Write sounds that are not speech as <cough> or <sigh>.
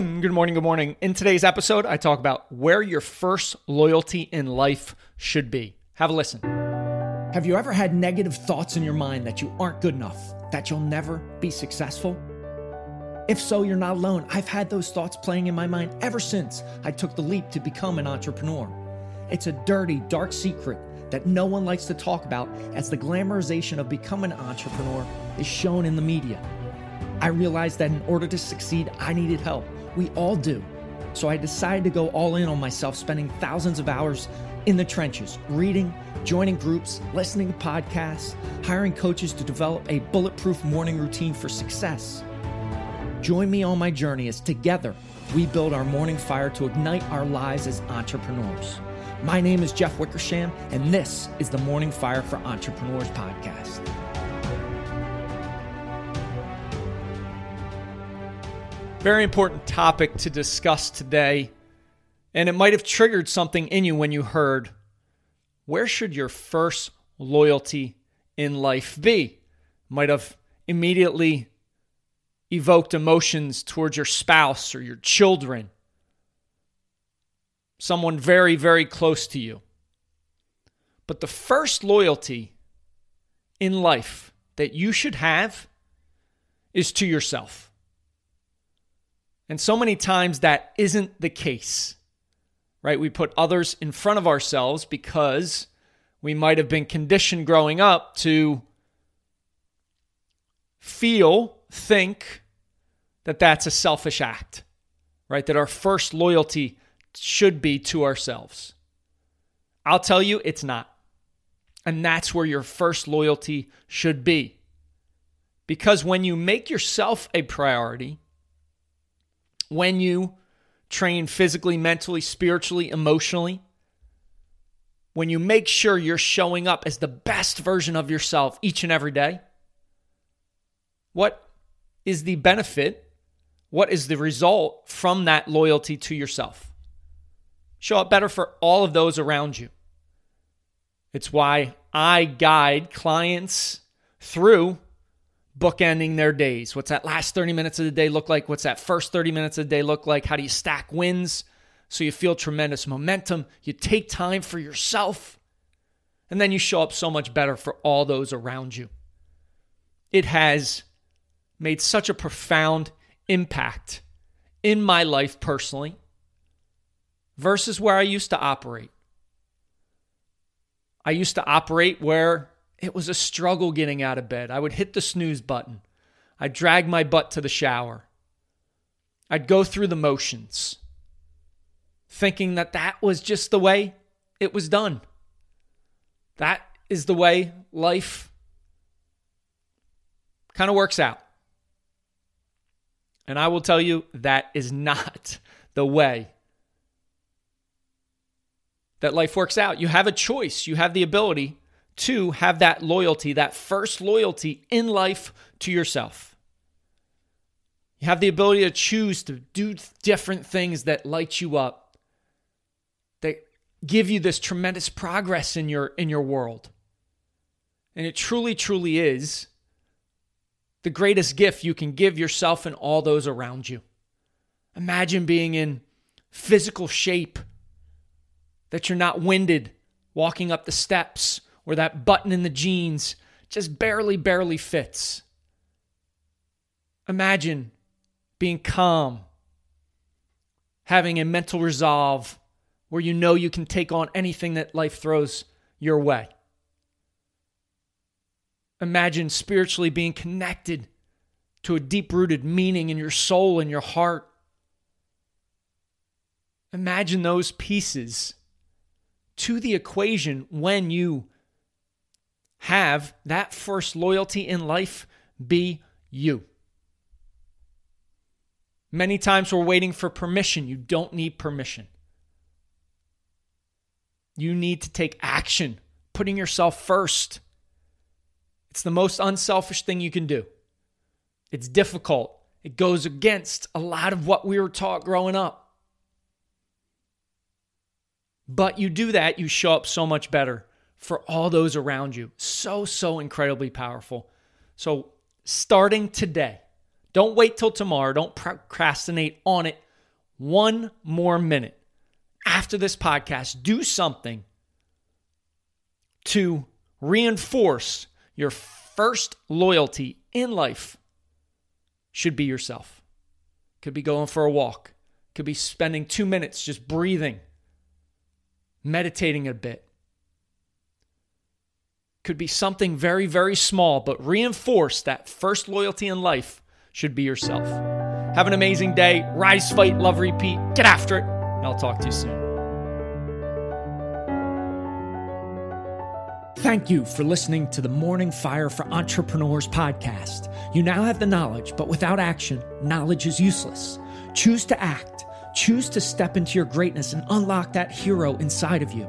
Good morning, good morning. In today's episode, I talk about where your first loyalty in life should be. Have a listen. Have you ever had negative thoughts in your mind that you aren't good enough, that you'll never be successful? If so, you're not alone. I've had those thoughts playing in my mind ever since I took the leap to become an entrepreneur. It's a dirty, dark secret that no one likes to talk about as the glamorization of becoming an entrepreneur is shown in the media. I realized that in order to succeed, I needed help. We all do. So I decided to go all in on myself, spending thousands of hours in the trenches, reading, joining groups, listening to podcasts, hiring coaches to develop a bulletproof morning routine for success. Join me on my journey as together we build our morning fire to ignite our lives as entrepreneurs. My name is Jeff Wickersham, and this is the Morning Fire for Entrepreneurs podcast. Very important topic to discuss today. And it might have triggered something in you when you heard where should your first loyalty in life be? Might have immediately evoked emotions towards your spouse or your children, someone very, very close to you. But the first loyalty in life that you should have is to yourself. And so many times that isn't the case, right? We put others in front of ourselves because we might have been conditioned growing up to feel, think that that's a selfish act, right? That our first loyalty should be to ourselves. I'll tell you, it's not. And that's where your first loyalty should be. Because when you make yourself a priority, when you train physically, mentally, spiritually, emotionally, when you make sure you're showing up as the best version of yourself each and every day, what is the benefit? What is the result from that loyalty to yourself? Show up better for all of those around you. It's why I guide clients through bookending their days. What's that last 30 minutes of the day look like? What's that first 30 minutes of the day look like? How do you stack wins so you feel tremendous momentum? You take time for yourself, and then you show up so much better for all those around you. It has made such a profound impact in my life personally versus where I used to operate. I used to operate where it was a struggle getting out of bed. I would hit the snooze button. I'd drag my butt to the shower. I'd go through the motions, thinking that that was just the way it was done. That is the way life kind of works out. And I will tell you that is not <laughs> the way that life works out. You have a choice, you have the ability to have that loyalty, that first loyalty in life to yourself. You have the ability to choose to do different things that light you up, that give you this tremendous progress in your in your world. And it truly truly is the greatest gift you can give yourself and all those around you. Imagine being in physical shape that you're not winded walking up the steps where that button in the jeans just barely, barely fits. Imagine being calm, having a mental resolve where you know you can take on anything that life throws your way. Imagine spiritually being connected to a deep rooted meaning in your soul and your heart. Imagine those pieces to the equation when you have that first loyalty in life be you. Many times we're waiting for permission. You don't need permission. You need to take action, putting yourself first. It's the most unselfish thing you can do. It's difficult. It goes against a lot of what we were taught growing up. But you do that, you show up so much better for all those around you. So, so incredibly powerful. So, starting today, don't wait till tomorrow. Don't procrastinate on it. one more minute after this podcast, do something to reinforce your first loyalty in life should be yourself. Could be going for a walk, could be spending two minutes just breathing, meditating a bit. Could be something very, very small, but reinforce that first loyalty in life should be yourself. Have an amazing day. Rise, fight, love, repeat. Get after it. And I'll talk to you soon. Thank you for listening to the Morning Fire for Entrepreneurs podcast. You now have the knowledge, but without action, knowledge is useless. Choose to act, choose to step into your greatness and unlock that hero inside of you.